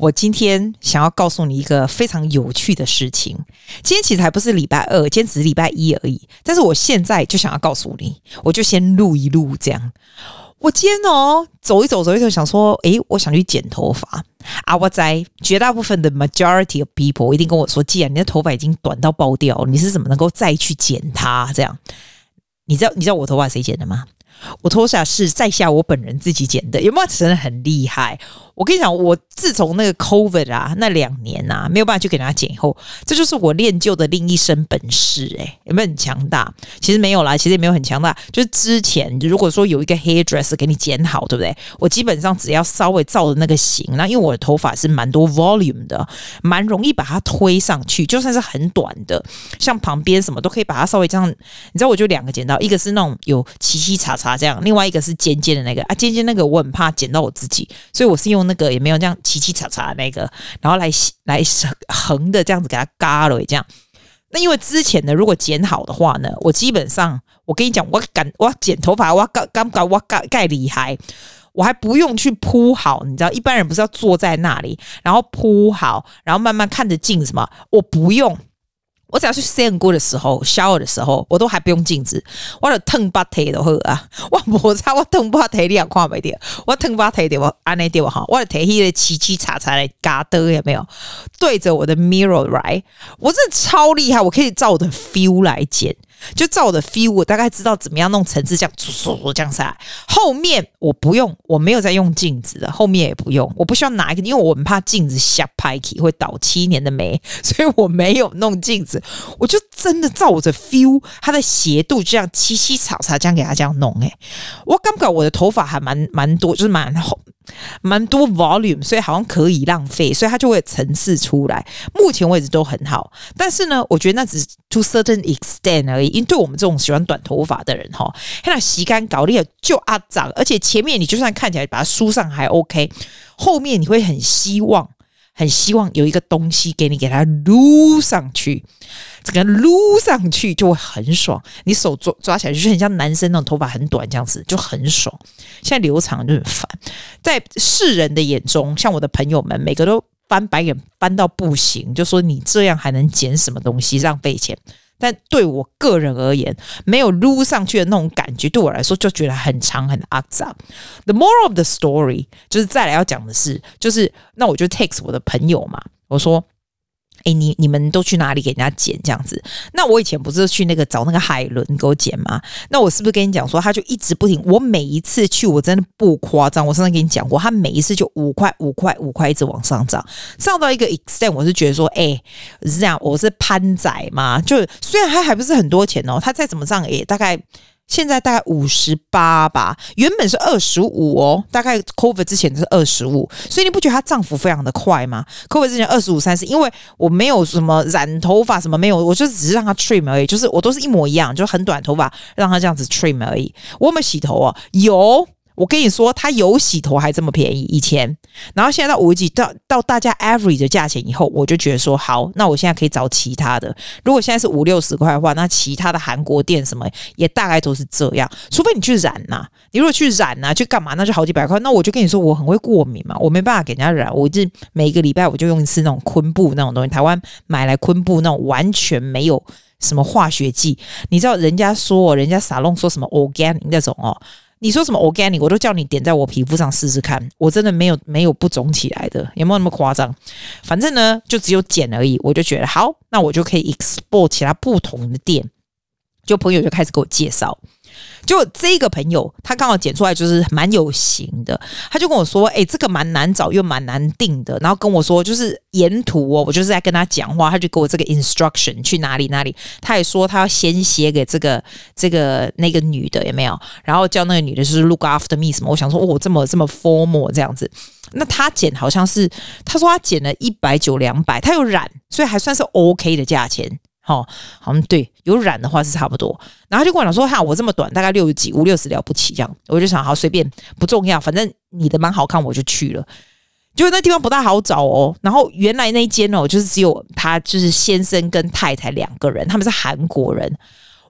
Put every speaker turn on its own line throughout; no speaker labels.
我今天想要告诉你一个非常有趣的事情。今天其实还不是礼拜二，今天只是礼拜一而已。但是我现在就想要告诉你，我就先录一录这样。我今天哦，走一走，走一走，想说，诶，我想去剪头发啊！我在绝大部分的 majority of people 一定跟我说，既然你的头发已经短到爆掉，你是怎么能够再去剪它？这样，你知道你知道我头发谁剪的吗？我头发是在下我本人自己剪的，有没有真的很厉害？我跟你讲，我自从那个 COVID 啊，那两年啊，没有办法去给人家剪以后，这就是我练就的另一身本事诶、有没有很强大？其实没有啦，其实也没有很强大。就是之前如果说有一个 hairdresser 给你剪好，对不对？我基本上只要稍微照着那个型，那因为我的头发是蛮多 volume 的，蛮容易把它推上去，就算是很短的，像旁边什么都可以把它稍微这样。你知道，我就两个剪刀，一个是那种有齐齐叉叉这样，另外一个是尖尖的那个啊，尖尖那个我很怕剪到我自己，所以我是用。那个也没有这样齐齐叉叉的那个，然后来来横的这样子给它嘎了这样。那因为之前呢，如果剪好的话呢，我基本上我跟你讲，我敢我剪头发，我刚刚刚我盖盖厉害，我还不用去铺好，你知道，一般人不是要坐在那里，然后铺好，然后慢慢看着镜子嘛，我不用。我只要去洗过的时候，shower 的时候，我都还不用镜子，我的烫把头都好啊！我摩擦我烫把头，你也看不到，我烫把头的我安内对我哈，我的头迄个齐齐叉叉的嘎的有没有？对着我的 mirror right，我真的超厉害，我可以照我的 feel 来剪。就照我的 feel，我大概知道怎么样弄层次，这样唰唰唰这样下来。后面我不用，我没有在用镜子的，后面也不用，我不需要拿一个，因为我很怕镜子瞎拍起会倒七年的霉，所以我没有弄镜子，我就真的照我的 feel，它的斜度这样七七草草这样给它这样弄。诶，我刚刚我的头发还蛮蛮多，就是蛮厚。蛮多 volume，所以好像可以浪费，所以它就会层次出来。目前为止都很好，但是呢，我觉得那只是 to certain extent 而已。因为对我们这种喜欢短头发的人哈，那洗干搞裂就阿长，而且前面你就算看起来把它梳上还 OK，后面你会很希望。很希望有一个东西给你，给它撸上去，这个撸上去就会很爽。你手抓抓起来就是很像男生那种头发很短这样子，就很爽。现在留长就很烦。在世人的眼中，像我的朋友们，每个都翻白眼翻到不行，就说你这样还能剪什么东西，浪费钱。但对我个人而言，没有撸上去的那种感觉，对我来说就觉得很长很肮脏。The more of the story 就是再来要讲的是，就是那我就 text 我的朋友嘛，我说。哎，你你们都去哪里给人家剪这样子？那我以前不是去那个找那个海伦给我剪吗？那我是不是跟你讲说，他就一直不停？我每一次去，我真的不夸张，我上次跟你讲过，他每一次就五块五块五块一直往上涨，涨到一个 extent，我是觉得说，哎，是这样，我是潘仔嘛，就虽然他还不是很多钱哦，他再怎么涨也大概。现在大概五十八吧，原本是二十五哦，大概 COVID 之前是二十五，所以你不觉得它涨幅非常的快吗？COVID 之前二十五三十，因为我没有什么染头发什么没有，我就只是让它 trim 而已，就是我都是一模一样，就很短头发让它这样子 trim 而已。我有没有洗头啊？有。我跟你说，它有洗头还这么便宜，以前，然后现在到五十几，到到大家 average 的价钱以后，我就觉得说好，那我现在可以找其他的。如果现在是五六十块的话，那其他的韩国店什么也大概都是这样。除非你去染呐、你如果去染呐、去干嘛，那就好几百块。那我就跟你说，我很会过敏嘛，我没办法给人家染。我就每一个礼拜我就用一次那种昆布那种东西，台湾买来昆布那种完全没有什么化学剂。你知道人家说，人家沙龙说什么 organic 那种哦。你说什么 organic，我都叫你点在我皮肤上试试看，我真的没有没有不肿起来的，有没有那么夸张？反正呢，就只有减而已，我就觉得好，那我就可以 export 其他不同的店，就朋友就开始给我介绍。就这个朋友，他刚好剪出来就是蛮有型的，他就跟我说：“哎、这个蛮难找又蛮难定的。”然后跟我说，就是沿途哦，我就是在跟他讲话，他就给我这个 instruction 去哪里哪里。他也说他要先写给这个这个那个女的有没有？然后叫那个女的就是 look after me 什么？我想说哦，这么这么 formal 这样子。那他剪好像是他说他剪了一百九两百，他有染，所以还算是 OK 的价钱。哦，好像对，有染的话是差不多。然后就跟我讲说，哈，我这么短，大概六十几、五六十了不起这样。我就想，好随便，不重要，反正你的蛮好看，我就去了。结果那地方不大好找哦。然后原来那间哦，就是只有他，就是先生跟太太两个人，他们是韩国人。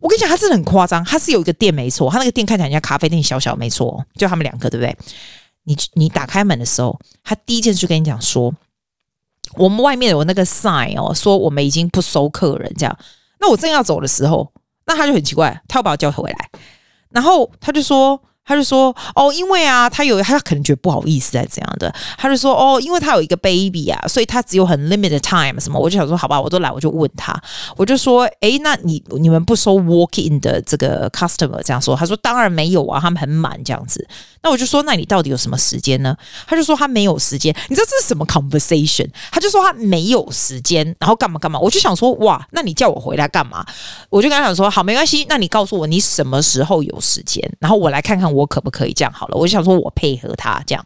我跟你讲，他真的很夸张，他是有一个店没错，他那个店看起来像咖啡店小小没错，就他们两个，对不对？你你打开门的时候，他第一件事跟你讲说，我们外面有那个 sign 哦，说我们已经不收客人这样。那我正要走的时候，那他就很奇怪，他要把我叫回来，然后他就说。他就说：“哦，因为啊，他有他可能觉得不好意思，啊，这样的？他就说：哦，因为他有一个 baby 啊，所以他只有很 limited time 什么。我就想说，好吧，我都来，我就问他，我就说：哎，那你你们不收 walk in 的这个 customer？这样说，他说当然没有啊，他们很满这样子。那我就说，那你到底有什么时间呢？他就说他没有时间。你知道这是什么 conversation？他就说他没有时间，然后干嘛干嘛。我就想说，哇，那你叫我回来干嘛？我就跟他讲说，好，没关系，那你告诉我你什么时候有时间，然后我来看看我。”我可不可以这样好了？我就想说，我配合他这样，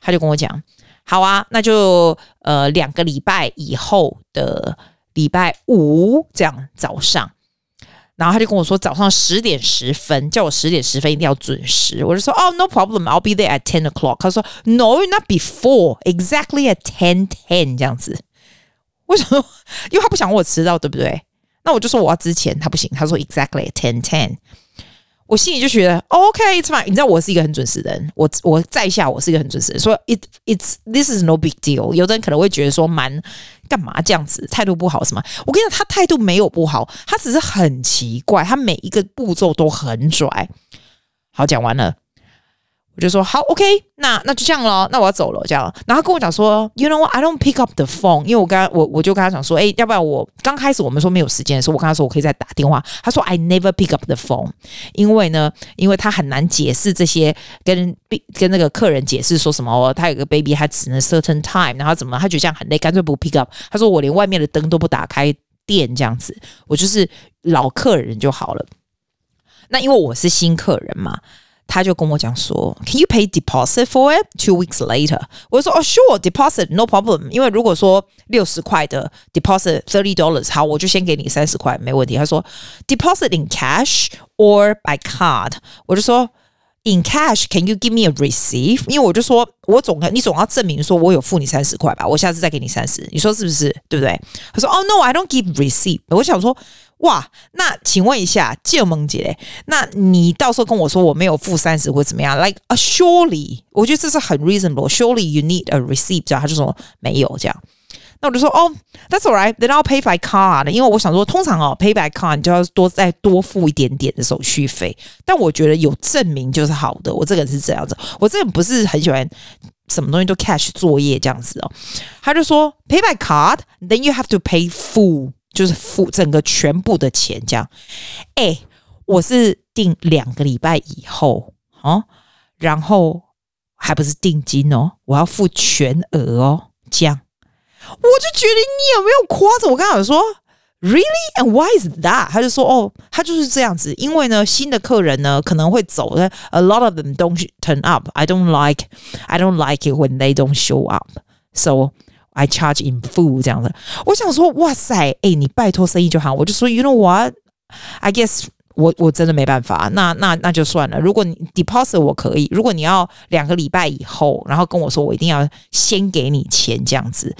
他就跟我讲，好啊，那就呃两个礼拜以后的礼拜五这样早上，然后他就跟我说早上十点十分，叫我十点十分一定要准时。我就说哦，no problem，I'll be there at ten o'clock。他说 no，not before，exactly at ten ten 这样子。为什么？因为他不想我迟到，对不对？那我就说我要之前，他不行，他说 exactly at ten ten。我心里就觉得 OK，it's fine。你知道我是一个很准时的人，我我在下我是一个很准时的人，说 it it's this is no big deal。有的人可能会觉得说蛮干嘛这样子，态度不好什么？我跟你讲，他态度没有不好，他只是很奇怪，他每一个步骤都很拽。好，讲完了。我就说好，OK，那那就这样咯。那我要走了，这样。然后跟我讲说，You know what? I don't pick up the phone，因为我刚我我就跟他讲说，哎，要不然我刚开始我们说没有时间的时候，我跟他说我可以再打电话。他说 I never pick up the phone，因为呢，因为他很难解释这些跟跟那个客人解释说什么哦，他有个 baby，他只能 certain time，然后怎么他觉得这样很累，干脆不 pick up。他说我连外面的灯都不打开，电这样子，我就是老客人就好了。那因为我是新客人嘛。他就跟我讲说，Can you pay deposit for it two weeks later？我就说哦，Sure，deposit，no problem。因为如果说六十块的 deposit thirty dollars，好，我就先给你三十块，没问题。他说 deposit in cash or by card？我就说 in cash，Can you give me a receipt？因为我就说我总你总要证明说我有付你三十块吧，我下次再给你三十，你说是不是？对不对？他说哦，No，I don't give receipt。我想说。哇，那请问一下，建萌姐，那你到时候跟我说我没有付三十或怎么样？Like a surely，我觉得这是很 reasonable。Surely you need a receipt，这样他就说没有这样。 那我就说哦，That's all right. Then I'll pay by card。因为我想说，通常哦，pay by card 就要多再多付一点点的手续费。但我觉得有证明就是好的。我这个人是这样子，我这个人不是很喜欢什么东西都 cash 作业这样子哦。他就说 pay by card，then you have to pay full。就是付整个全部的钱这样，哎，我是订两个礼拜以后哦，然后还不是定金哦，我要付全额哦，这样，我就觉得你有没有夸张？我刚刚说，really and why is that？他就说，哦，他就是这样子，因为呢，新的客人呢可能会走的，a lot of them don't turn up. I don't like, I don't like it when they don't show up. So I charge in full 这样的，我想说，哇塞，哎、你拜托生意就好，我就说，you know what？I guess 我我真的没办法，那那那就算了。如果你 deposit 我可以，如果你要两个礼拜以后，然后跟我说，我一定要先给你钱这样子，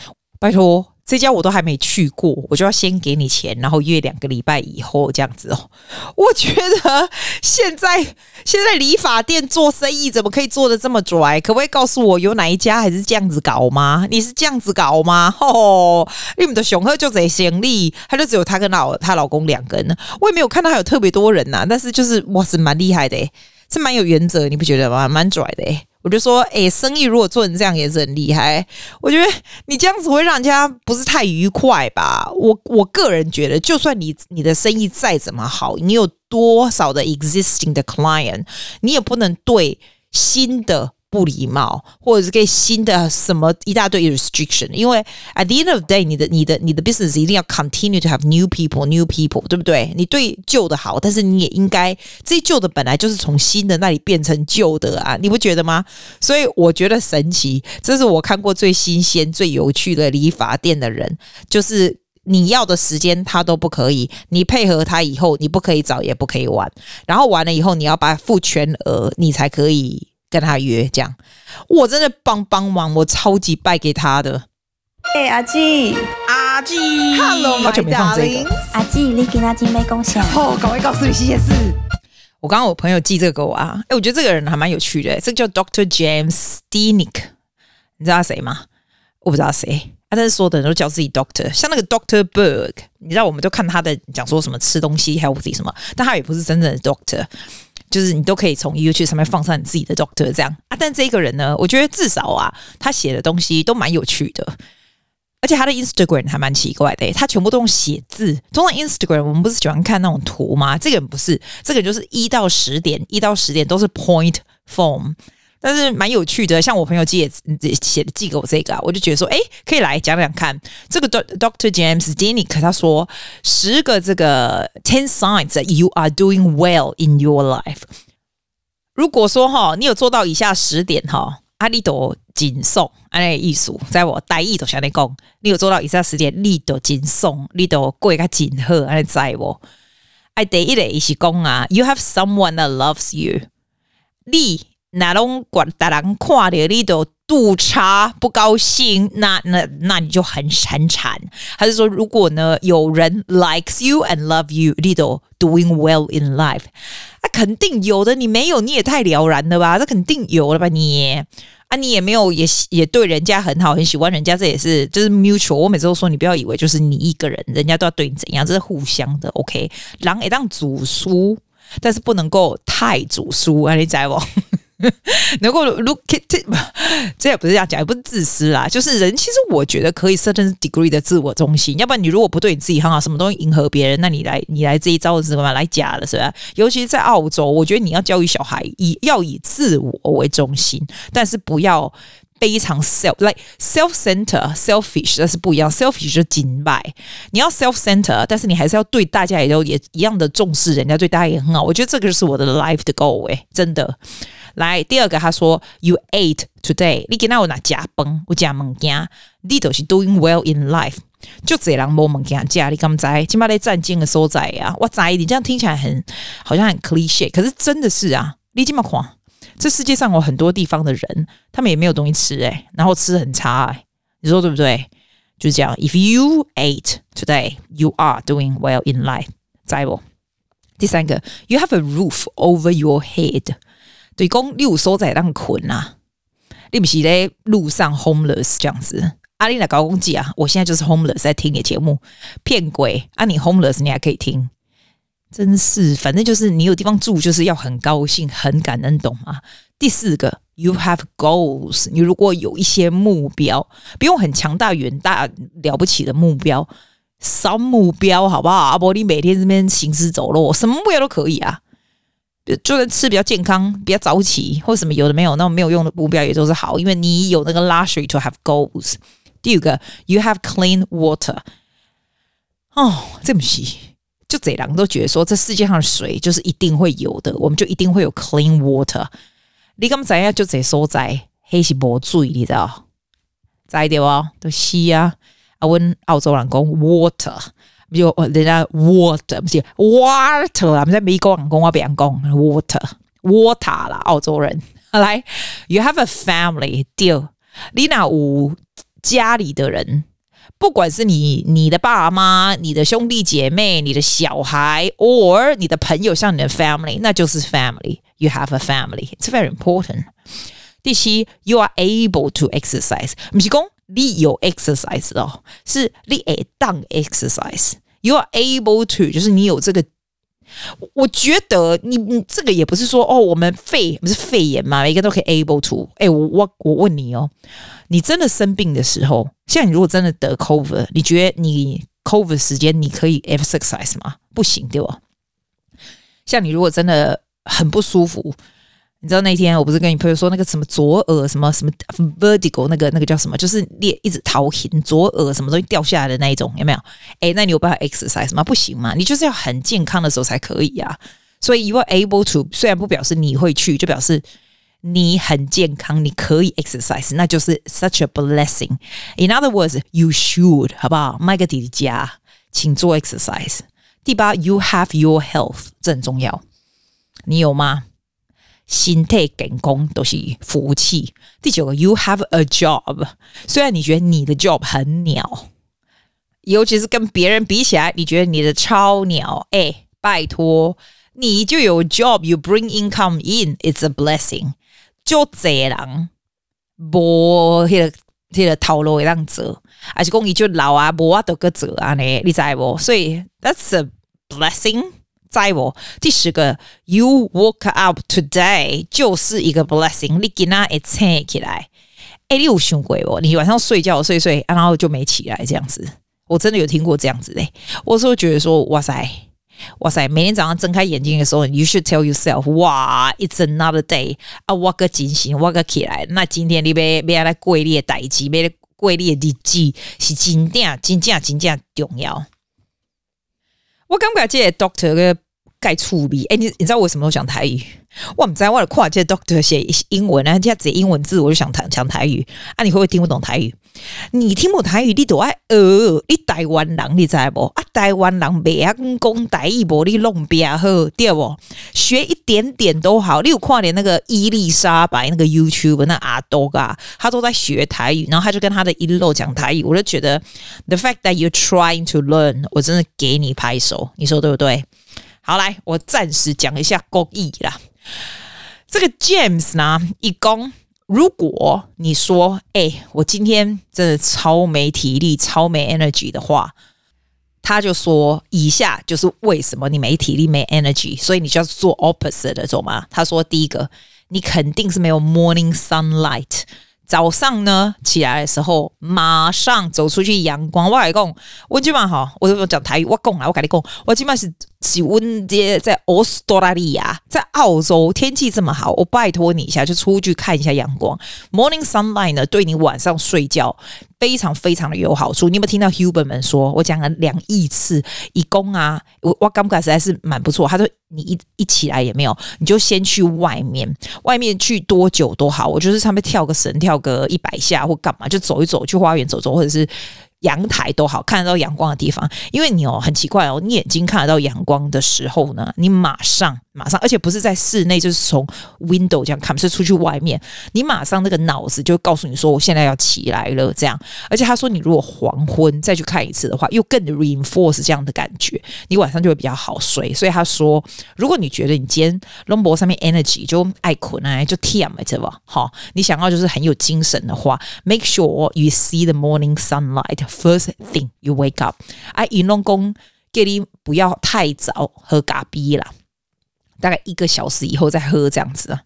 拜托。这家我都还没去过，我就要先给你钱，然后约两个礼拜以后这样子哦。我觉得现在现在理发店做生意怎么可以做得这么拽？可不可以告诉我有哪一家还是这样子搞吗？你是这样子搞吗？哦，你们的熊鹤就贼行李，他就只有他跟老他老公两个人，我也没有看到还有特别多人呐、但是就是哇，是蛮厉害的，是蛮有原则，你不觉得吗？蛮拽的。我就说，哎，生意如果做成这样也是很厉害。我觉得你这样子会让人家不是太愉快吧？我我个人觉得，就算你你的生意再怎么好，你有多少的 existing 的 client，你也不能对新的。不礼貌，或者是给新的什么一大堆 restriction，因为 at the end of day，你的你的你的 business 一定要 continue to have new people，new people，对不对？你对旧的好，但是你也应该这旧的本来就是从新的那里变成旧的啊，你不觉得吗？所以我觉得神奇，这是我看过最新鲜、最有趣的理发店的人，就是你要的时间他都不可以，你配合他以后，你不可以早也不可以晚，然后完了以后你要把付全额，你才可以。跟他约这样，我真的帮帮忙，我超级拜给他的。
哎、欸，阿季，
阿季
，Hello，
好久没放这个。
阿季，你给阿季没贡献。
哦，赶快告诉你这件事。
我刚刚我朋友寄这个给我啊，哎，我觉得这个人还蛮有趣的，这个叫 Doctor James Steinick，你知道他谁吗？我不知道谁。他在说的人都叫自己 Doctor，像那个 Doctor Berg，你知道我们都看他的讲说什么吃东西 healthy 什么，但他也不是真正的 Doctor，就是你都可以从 YouTube 上面放上你自己的 Doctor 这样啊。但这个人呢，我觉得至少啊，他写的东西都蛮有趣的，而且他的 Instagram 还蛮奇怪的，他全部都用写字。通常 Instagram 我们不是喜欢看那种图吗？这个人不是，这个就是一到十点，一到十点都是 Point Form。但是蛮有趣的，像我朋友寄也写的寄给我这个啊，我就觉得说，哎，可以来讲讲看。这个 Doctor James Dinnick 他说十个这个 ten signs that you are doing well in your life。如果说哈，你有做到以下十点哈，阿里朵谨送，阿那艺术，在我大意都向你讲，你有做到以下十点，你都谨送，你都过个谨贺，阿在我。哎，第一类是讲啊，you have someone that loves you，你。那种管大人看的你都度差不高兴，那那那你就很很惨。还是说，如果呢有人 likes you and love you，你都 doing well in life，那、啊、肯定有的。你没有，你也太了然了吧？这肯定有了吧你？啊，你也没有，也也对人家很好，很喜欢人家，这也是就是 mutual。我每次都说，你不要以为就是你一个人，人家都要对你怎样，这是互相的。OK，人会当主书，但是不能够太主书啊，你知不？能够 look it，这也不是这样讲，也不是自私啦。就是人，其实我觉得可以 certain degree 的自我中心。要不然你如果不对你自己很好，什么东西迎合别人，那你来你来这一招是什么？来假的是吧？尤其是在澳洲，我觉得你要教育小孩以要以自我为中心，但是不要非常 self like self center selfish，这是不一样。selfish 就紧败，你要 self center，但是你还是要对大家也都也一样的重视，人家对大家也很好。我觉得这个是我的 life 的 goal 哎，真的。来，第二个他说，You ate today，你今天有拿加崩，我加物件，你都是 doing well in life。就这人无物件加，你敢知？起码在战争的所在呀，我知你这样听起来很好像很 cliche，可是真的是啊，你这么看，这世界上有很多地方的人，他们也没有东西吃诶、欸，然后吃很差诶、欸，你说对不对？就是这样，If you ate today, you are doing well in life。知不？第三个，You have a roof over your head。对，公你有所在当困呐，你不是在路上 homeless 这样子。阿丽娜高公记啊，我现在就是 homeless 在听你节目，骗鬼啊！你 homeless 你还可以听，真是，反正就是你有地方住，就是要很高兴、很感恩，懂吗？第四个，you have goals，你如果有一些目标，不用很强大、远大、了不起的目标，少目标好不好？阿伯，你每天这边行尸走肉，什么目标都可以啊。就是吃比较健康，比较早起，或什么有的没有那没有用的目标也都是好，因为你有那个 luxury to have goals。第五个，you have clean water。哦，这么细，就这两个都觉得说，这世界上水就是一定会有的，我们就一定会有 clean water。你刚才呀，就这所在，黑是无水，你知道？在的哦，都是啊。啊，问澳洲人讲 water。就人家 water 不是 water 啊，我们在美国人讲，我别人讲 water water 啦，澳洲人来，you have a family deal，你那有家里的人，不管是你你的爸妈、你的兄弟姐妹、你的小孩，or 你的朋友，像你的 family，那就是 family，you have a family，it's very important。第七，you are able to exercise，不是讲你有 exercise 哦，是你会当 exercise。You are able to，就是你有这个。我觉得你你这个也不是说哦，我们肺不是肺炎嘛，每个都可以 able to。哎，我我我问你哦，你真的生病的时候，像你如果真的得 COVID，你觉得你 COVID 时间你可以 exercise 吗？不行，对吧？像你如果真的很不舒服。你知道那天我不是跟你朋友说那个什么左耳什么什么 vertigo 那个那个叫什么？就是裂一直掏心，左耳什么东西掉下来的那一种，有没有？哎，那你有办法 exercise 吗？不行嘛，你就是要很健康的时候才可以啊。所以 you are able to，虽然不表示你会去，就表示你很健康，你可以 exercise，那就是 such a blessing。In other words，you should 好不好？麦个迪加，请做 exercise。第八，you have your health，这很重要，你有吗？心态健康都是福气。第九个，You have a job。虽然你觉得你的 job 很鸟，尤其是跟别人比起来，你觉得你的超鸟。哎，拜托，你就有 job，you bring income in，it's a blessing。就这人无迄个迄个头路会当做，还是讲伊就老啊，无啊都个做啊呢？你知无？所以 that's a blessing。知无？第十个，you woke up today 就是一个 blessing。你今仔会醒起来，哎，你有想过无？你晚上睡觉睡睡，然后就没起来这样子。我真的有听过这样子嘞，我是觉得说，哇塞，哇塞，每天早上睁开眼睛的时候，you should tell yourself，哇，it's another day，啊，我个惊醒，我个起来，那今天你要要来过你的代志，要来过你的日子，是真正真正真正重要。我感觉即个 doctor 嘅在处理，哎，你你知道我为什么都讲台语？我唔知我的跨界 doctor 写英文啊，这样子英文字我就想谈讲台语啊，你会不会听不懂台语？你听不懂台语，你都爱呃，你台湾人你知不？啊，台湾人袂晓讲台语，无你弄比较好，对不？学一点点都好。你有跨年那个伊丽莎白那个 YouTube 那阿多啊，他都在学台语，然后他就跟他的一路讲台语，我就觉得 the fact that you're trying to learn，我真的给你拍手，你说对不对？好，来，我暂时讲一下公益啦。这个 James 呢，一公。如果你说，哎、我今天真的超没体力、超没 energy 的话，他就说，以下就是为什么你没体力、没 energy，所以你就要做 opposite 的，懂吗？他说，第一个，你肯定是没有 morning sunlight。早上呢，起来的时候，马上走出去阳光。我跟你讲，我今晚哈，我讲台语，我讲啊，我跟你讲，我今晚是气温在在澳大利亚，在澳洲天气这么好，我拜托你一下，就出去看一下阳光。Morning sunlight 呢，对你晚上睡觉。非常非常的有好处，你有没有听到 Huberman 说？我讲了两亿次，一公啊，我我感觉实在是蛮不错。他说你一一起来也没有，你就先去外面，外面去多久都好，我就是上面跳个绳，跳个一百下或干嘛，就走一走，去花园走走，或者是。阳台都好，看得到阳光的地方，因为你哦很奇怪哦，你眼睛看得到阳光的时候呢，你马上马上，而且不是在室内，就是从 window 这样看，是出去外面，你马上那个脑子就告诉你说，我现在要起来了，这样。而且他说，你如果黄昏再去看一次的话，又更 reinforce 这样的感觉，你晚上就会比较好睡。所以他说，如果你觉得你今天 lumbar 上面 energy 就爱困啊，就 TM 对吧？好，你想要就是很有精神的话，make sure you see the morning sunlight。First thing you wake up，啊，伊拢讲叫你不要太早喝咖啡啦，大概一个小时以后再喝这样子啊。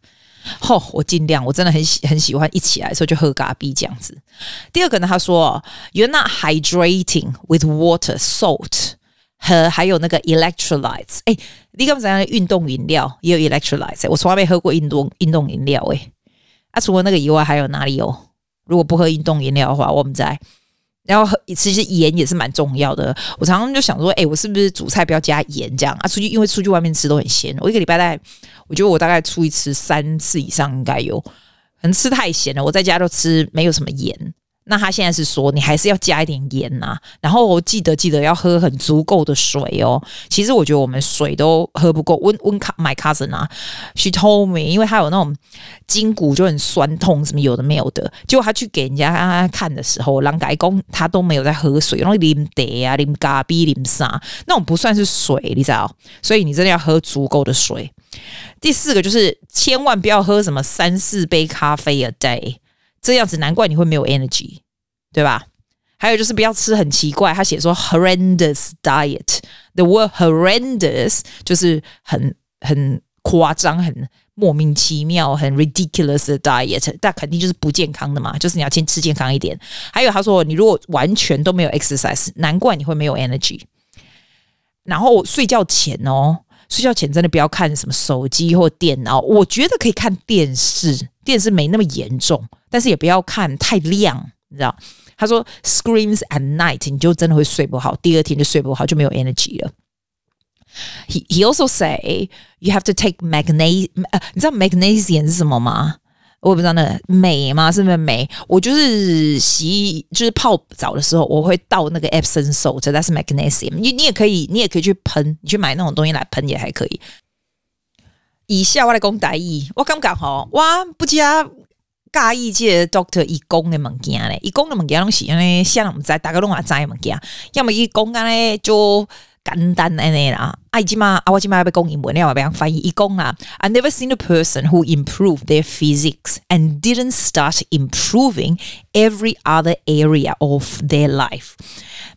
吼，我尽量，我真的很喜很喜欢一起来的时候就喝咖啡这样子。第二个呢，他说 You're not hydrating with water, salt 和还有那个 electrolytes。哎，你刚才讲运动饮料也有 electrolytes，我从来没喝过运动运动饮料哎。啊，除了那个以外，还有哪里有？如果不喝运动饮料的话，我们在。然后其实盐也是蛮重要的。我常常就想说，哎，我是不是煮菜不要加盐这样啊？出去因为出去外面吃都很咸，我一个礼拜大概，我觉得我大概出去吃三次以上应该有，可能吃太咸了。我在家都吃没有什么盐。那他现在是说，你还是要加一点盐呐、然后记得记得要喝很足够的水哦。其实我觉得我们水都喝不够。温温卡 my cousin 啊，she told me，因为他有那种筋骨就很酸痛，什么有的没有的。结果他去给人家看的时候，人家讲他都没有在喝水，然后啉茶啊、啉咖啡、啉啥，那种不算是水，你知道？所以你真的要喝足够的水。第四个就是千万不要喝什么三四杯咖啡 a day。这样子难怪你会没有 energy，对吧？还有就是不要吃很奇怪，他写说 horrendous diet，the word horrendous 就是很很夸张、很莫名其妙、很 ridiculous 的 diet，但肯定就是不健康的嘛。就是你要先吃健康一点。还有他说，你如果完全都没有 exercise，难怪你会没有 energy。然后睡觉前哦。睡觉前真的不要看什么手机或电脑，我觉得可以看电视，电视没那么严重，但是也不要看太亮，你知道？他说 screams at night，你就真的会睡不好，第二天就睡不好，就没有 energy 了。He he also say you have to take magnesium，你知道 magnesium 是什么吗？我不知道那个镁吗？是不是镁？我就是洗，就是泡澡的时候，我会倒那个 Epsom salt，这是 magnesium。你你也可以，你也可以去喷，你去买那种东西来喷也还可以。以下我来讲大意，我感觉吼，我不加介意这 doctor 伊讲的物件咧，伊讲的物件拢是安尼，像我们在大家拢也知物件，要么伊讲安尼就。简单安尼啦。啊，即嘛啊，我即嘛要讲英文，你要不要翻译？伊讲啦，I never seen a person who improved their physics and didn't start improving every other area of their life.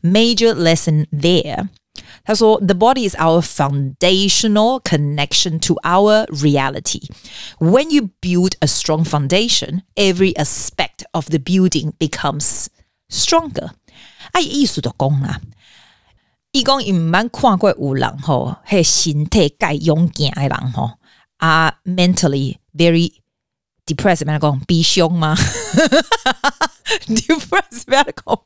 Major lesson there. 他说：“The body is our foundational connection to our reality. When you build a strong foundation, every aspect of the building becomes stronger.” 啊，意思就讲啦，伊讲伊毋捌看过有人吼，迄身体介勇健诶人吼，啊，mentally very depressed，咩讲？悲伤吗？depressed 咩讲？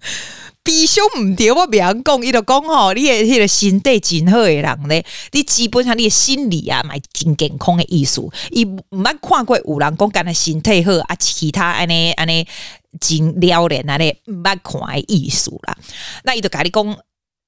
悲伤毋对，我别人讲，伊就讲吼，你诶迄个身体真好诶人咧，你基本上你诶心理啊，嘛真健康诶意思。伊毋捌看过有人讲干那身体好啊，其他安尼安尼真了然安尼毋捌看诶意思啦。那伊就甲你讲。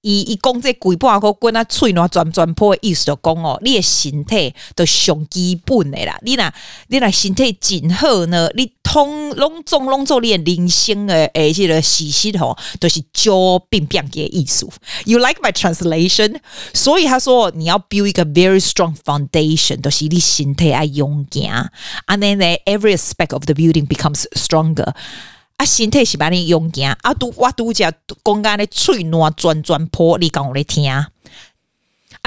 伊伊讲这规半个滚啊，喙暖转转破意思就讲哦，你的身体都上基本的啦。你若你若身体真好呢，你通拢总拢做你的人生的诶，这个事实吼，都是就变变个意思。You like my translation？所以他说你要 build 一个 very strong foundation，都是你身体爱勇敢，and then every aspect of the building becomes stronger。啊，身体是把你用惊，啊，拄我拄只讲安尼喙暖转转破，你讲我咧听，啊，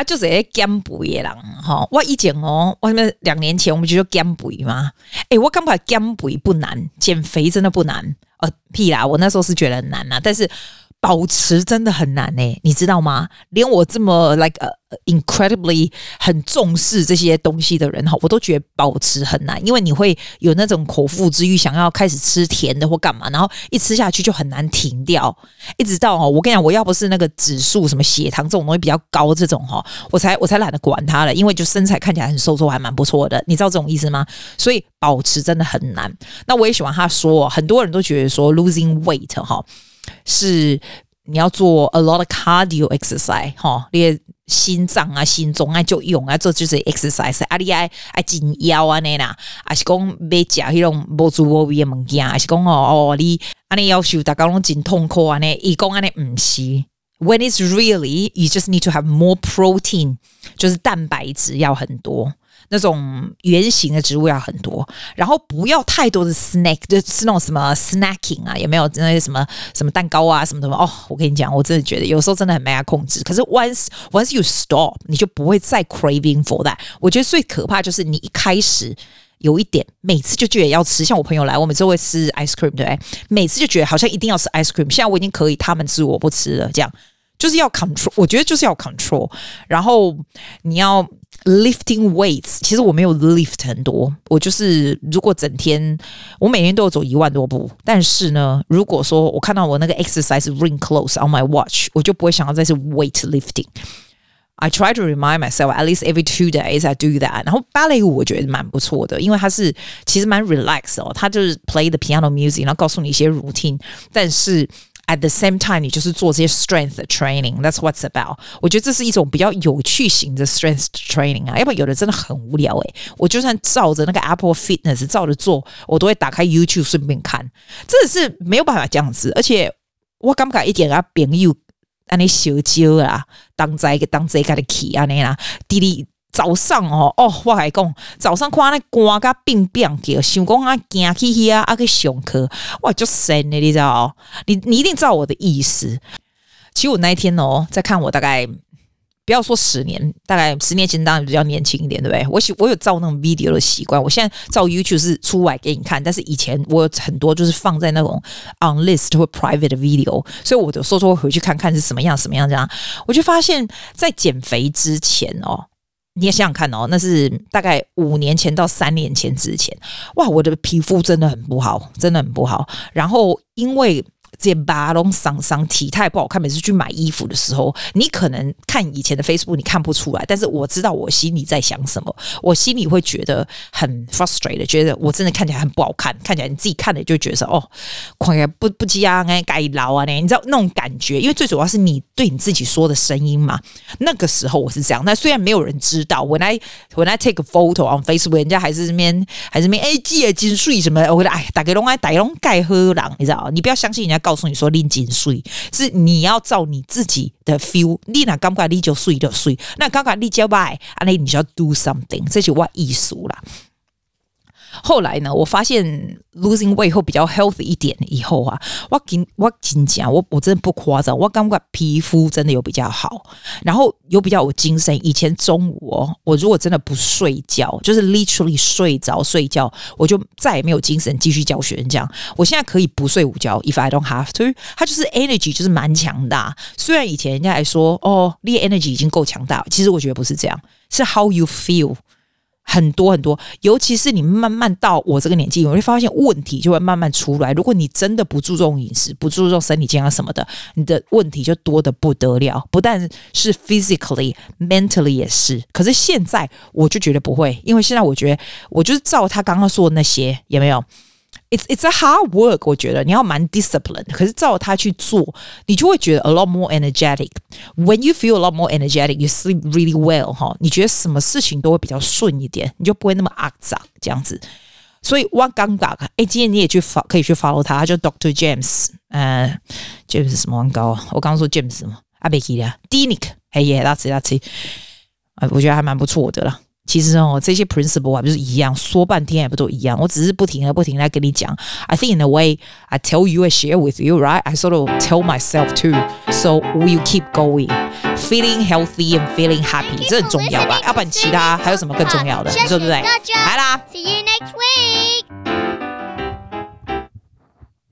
就是咧减肥诶人，吼，我以前哦，我们两年前我们就说减肥嘛，诶、我感觉减肥不难，减肥真的不难，呃，屁啦，我那时候是觉得很难啦，但是。保持真的很难诶，你知道吗？连我这么 like、uh, incredibly 很重视这些东西的人哈，我都觉得保持很难，因为你会有那种口腹之欲，想要开始吃甜的或干嘛，然后一吃下去就很难停掉，一直到哦，我跟你讲，我要不是那个指数什么血糖这种东西比较高，这种哈，我才我才懒得管它了，因为就身材看起来很瘦瘦，还蛮不错的，你知道这种意思吗？所以保持真的很难。那我也喜欢他说，很多人都觉得说 losing weight 哈。是你要做 a lot of cardio exercise 哈，你的心脏啊、心脏啊就用啊，这就是 exercise。啊，你爱爱紧腰啊那啦，还是讲别食迄种无滋无味的物件，还是讲哦哦，你安尼要求大家拢真痛苦啊呢？伊讲安尼唔是，when it's really you just need to have more protein，就是蛋白质要很多。那种圆形的植物要很多，然后不要太多的 snack，就是那种什么 snacking 啊，有没有那些什么什么蛋糕啊什么什么？哦，我跟你讲，我真的觉得有时候真的很没法控制。可是 once once you stop，你就不会再 craving for that。我觉得最可怕就是你一开始有一点，每次就觉得要吃。像我朋友来，我每次会吃 ice cream，对不对？每次就觉得好像一定要吃 ice cream。现在我已经可以，他们吃我不吃了，这样就是要 control。我觉得就是要 control，然后你要。Lifting weights，其实我没有 lift 很多，我就是如果整天我每天都有走一万多步，但是呢，如果说我看到我那个 exercise ring close on my watch，我就不会想要再是 weight lifting。I try to remind myself at least every two days I do that。然后芭蕾舞我觉得蛮不错的，因为它是其实蛮 relax 哦，它就是 play the piano music，然后告诉你一些 routine，但是。 At the same time，你就是做这些 strength training。That's what's about。我觉得这是一种比较有趣型的 strength training 啊，要不然有的真的很无聊诶。我就算照着那个 Apple Fitness 照着做，我都会打开 YouTube 顺便看，真的是没有办法这样子。而且我感觉一点啊，朋友安尼小招啊，当在个当在个的气安尼啦，滴滴。早上哦哦，我还讲早上看那光甲冰冰叫，想讲啊，行去去啊，啊去上课，哇，就神的，你知道？你你一定知道我的意思。其实我那一天哦，在看我大概不要说十年，大概十年前当然比较年轻一点，对不对？我喜我有照那种 video 的习惯，我现在照 YouTube 是出来给你看，但是以前我有很多就是放在那种 on list 或 private 的 video，所以我有时候会回去看看是什么样什么样这样。我就发现，在减肥之前哦。你也想想看哦，那是大概五年前到三年前之前，哇，我的皮肤真的很不好，真的很不好。然后因为。这巴龙桑桑体态不好看，每次去买衣服的时候，你可能看以前的 Facebook 你看不出来，但是我知道我心里在想什么，我心里会觉得很 frustrated，觉得我真的看起来很不好看，看起来你自己看了就觉得哦，看起来不不犟啊，该老啊，你知道那种感觉，因为最主要是你对你自己说的声音嘛。那个时候我是这样，那虽然没有人知道，when I when I take a photo on Facebook，人家还是这边还是这边哎，记得金水什么，我觉得哎，大家拢爱大家拢盖喝狼，你知道，你不要相信人家。告诉你说拎紧水，是你要照你自己的 feel。你那感觉你就水就水，那感觉你就拜，啊，那你就要 do something，这就我艺术啦。后来呢，我发现 losing weight 后比较 healthy 一点以后啊，我跟我跟你讲，我我真的不夸张，我感觉皮肤真的有比较好，然后有比较有精神。以前中午哦，我如果真的不睡觉，就是 literally 睡着睡觉，我就再也没有精神继续教学生这样。我现在可以不睡午觉，if I don't have to，它就是 energy 就是蛮强大。虽然以前人家还说哦，你 energy 已经够强大，其实我觉得不是这样，是 how you feel。很多很多，尤其是你慢慢到我这个年纪，你会发现问题就会慢慢出来。如果你真的不注重饮食，不注重身体健康什么的，你的问题就多得不得了。不但是 physically，mentally 也是。可是现在我就觉得不会，因为现在我觉得我就是照他刚刚说的那些，有没有？It's it's a hard work，我觉得你要蛮 disciplined，可是照他去做，你就会觉得 a lot more energetic。When you feel a lot more energetic, you sleep really well，哈，你觉得什么事情都会比较顺一点，你就不会那么阿脏这样子。所以我刚刚哎，今天你也去 fo 可以去 follow 他，他叫 Doctor James，呃，James 什么王高啊？我刚刚说 James 什么？阿贝基的 Dinic，嘿耶，拉次拉次，啊，我觉得还蛮不错的啦。其实哦，这些 principle 啊不是一样，说半天也不都一样。我只是不停的、不停的跟你讲。I think in a way I tell you, I share with you, right? I sort of tell myself too. So we keep going, feeling healthy and feeling happy，这很重要吧？要不然其他还有什么更重要的？你说对不对？来啦，See you next week.